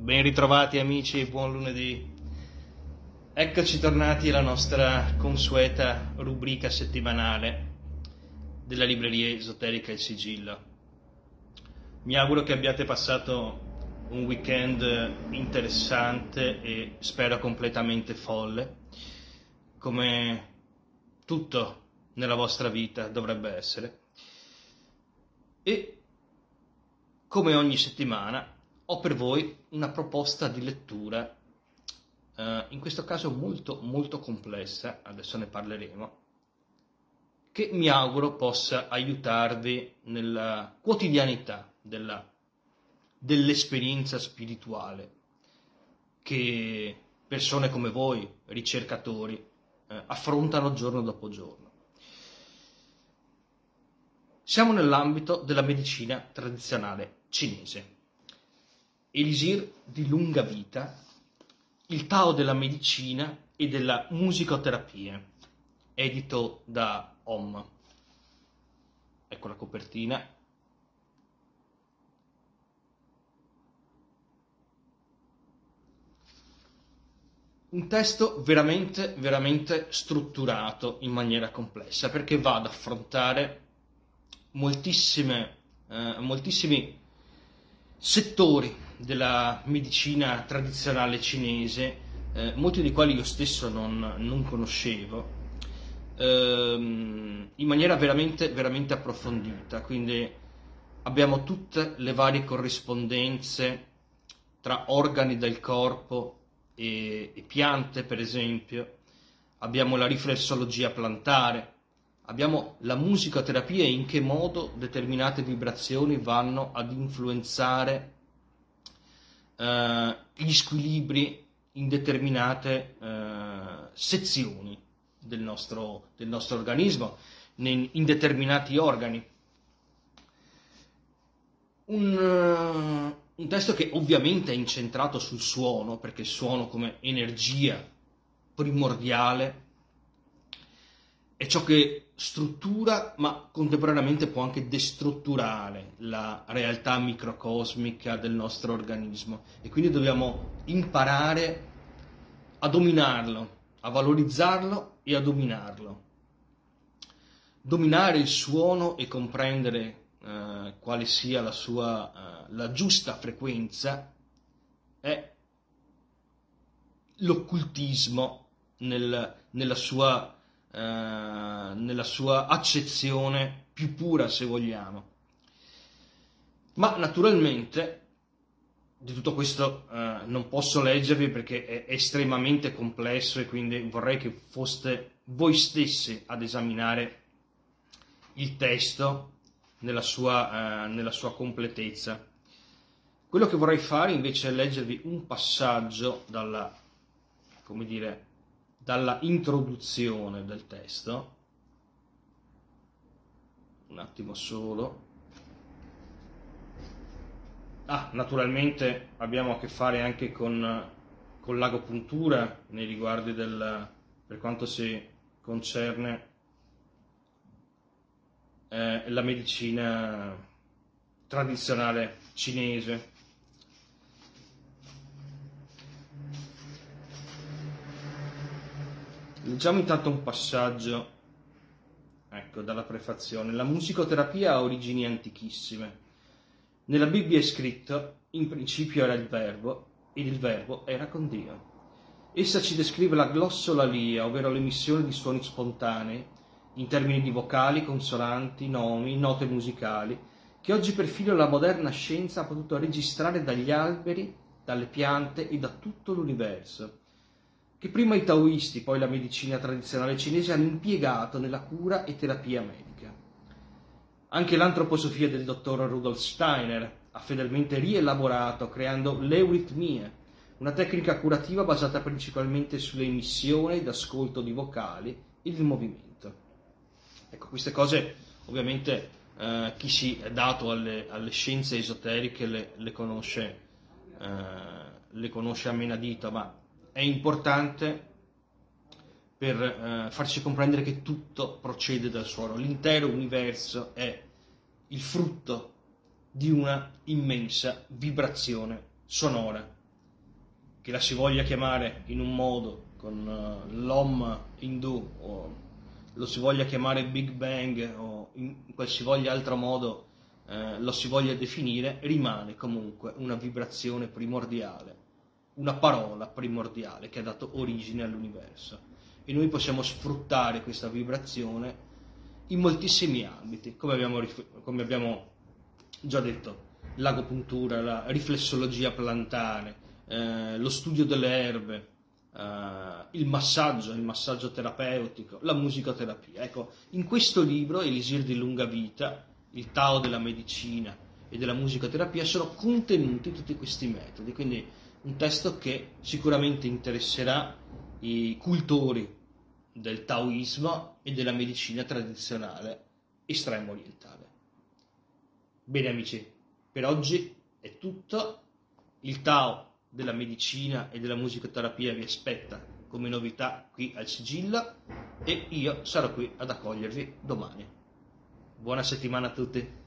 Ben ritrovati amici, buon lunedì. Eccoci tornati alla nostra consueta rubrica settimanale della libreria esoterica Il Sigillo. Mi auguro che abbiate passato un weekend interessante e spero completamente folle, come tutto nella vostra vita dovrebbe essere. E come ogni settimana ho per voi una proposta di lettura, eh, in questo caso molto molto complessa, adesso ne parleremo, che mi auguro possa aiutarvi nella quotidianità della, dell'esperienza spirituale che persone come voi, ricercatori, eh, affrontano giorno dopo giorno. Siamo nell'ambito della medicina tradizionale cinese elisir di lunga vita, il Tao della medicina e della musicoterapia, edito da Om. Ecco la copertina. Un testo veramente, veramente strutturato in maniera complessa perché va ad affrontare moltissime, eh, moltissimi settori della medicina tradizionale cinese, eh, molti dei quali io stesso non, non conoscevo, ehm, in maniera veramente, veramente approfondita. Quindi abbiamo tutte le varie corrispondenze tra organi del corpo e, e piante, per esempio. Abbiamo la riflessologia plantare, abbiamo la musicoterapia e in che modo determinate vibrazioni vanno ad influenzare eh, gli squilibri in determinate eh, sezioni del nostro, del nostro organismo, in, in, determinati organi. Un, uh, un testo che ovviamente è incentrato sul suono, perché il suono come energia primordiale è ciò che struttura, ma contemporaneamente può anche destrutturare la realtà microcosmica del nostro organismo e quindi dobbiamo imparare a dominarlo, a valorizzarlo e a dominarlo. Dominare il suono e comprendere eh, quale sia la sua eh, la giusta frequenza è l'occultismo nel, nella sua eh, nella sua accezione più pura, se vogliamo. Ma naturalmente di tutto questo eh, non posso leggervi perché è estremamente complesso e quindi vorrei che foste voi stessi ad esaminare il testo nella sua, eh, nella sua completezza. Quello che vorrei fare invece è leggervi un passaggio dalla, come dire, dalla introduzione del testo, un attimo solo. Ah, naturalmente abbiamo a che fare anche con, con l'agopuntura nei riguardi del, per quanto si concerne eh, la medicina tradizionale cinese. Leggiamo intanto un passaggio, ecco, dalla prefazione. La musicoterapia ha origini antichissime. Nella Bibbia è scritto, in principio era il verbo, ed il verbo era con Dio. Essa ci descrive la glossolalia, ovvero l'emissione di suoni spontanei, in termini di vocali, consonanti, nomi, note musicali, che oggi perfino la moderna scienza ha potuto registrare dagli alberi, dalle piante e da tutto l'universo che prima i taoisti, poi la medicina tradizionale cinese hanno impiegato nella cura e terapia medica. Anche l'antroposofia del dottor Rudolf Steiner ha fedelmente rielaborato creando l'euritmia, una tecnica curativa basata principalmente sull'emissione ed ascolto di vocali e il movimento. Ecco, queste cose ovviamente eh, chi si è dato alle, alle scienze esoteriche le, le conosce, eh, le conosce a menadito, ma è importante per eh, farci comprendere che tutto procede dal suono. L'intero universo è il frutto di una immensa vibrazione sonora che la si voglia chiamare in un modo con uh, l'Om indù o lo si voglia chiamare Big Bang o in qualsivoglia altro modo eh, lo si voglia definire, rimane comunque una vibrazione primordiale, una parola primordiale che ha dato origine all'universo. E noi possiamo sfruttare questa vibrazione in moltissimi ambiti, come abbiamo, come abbiamo già detto, l'agopuntura, la riflessologia plantare, eh, lo studio delle erbe, eh, il massaggio, il massaggio terapeutico, la musicoterapia. Ecco, in questo libro, Elisir di lunga vita, il Tao della medicina e della musicoterapia, sono contenuti tutti questi metodi, quindi un testo che sicuramente interesserà i cultori del taoismo e della medicina tradizionale estremo orientale. Bene amici, per oggi è tutto. Il Tao della medicina e della musicoterapia vi aspetta come novità qui al sigillo e io sarò qui ad accogliervi domani. Buona settimana a tutti.